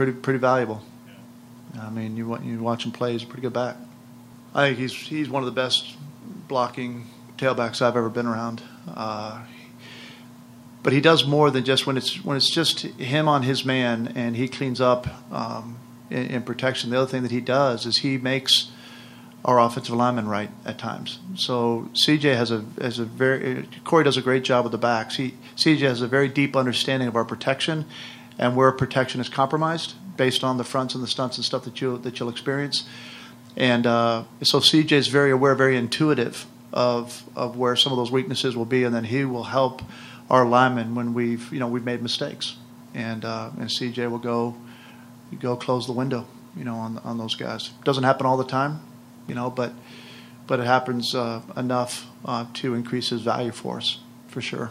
pretty pretty valuable. I mean, you you watch him play; he's a pretty good back. I think he's he's one of the best blocking tailbacks I've ever been around. Uh, but he does more than just when it's when it's just him on his man and he cleans up um, in, in protection. The other thing that he does is he makes our offensive linemen right at times. So CJ has a has a very Corey does a great job with the backs. He CJ has a very deep understanding of our protection and where protection is compromised based on the fronts and the stunts and stuff that you that you'll experience. And uh, so CJ is very aware, very intuitive of of where some of those weaknesses will be, and then he will help our linemen when we've you know we've made mistakes, and uh, and CJ will go go close the window, you know, on on those guys. Doesn't happen all the time, you know, but but it happens uh, enough uh, to increase his value for us for sure.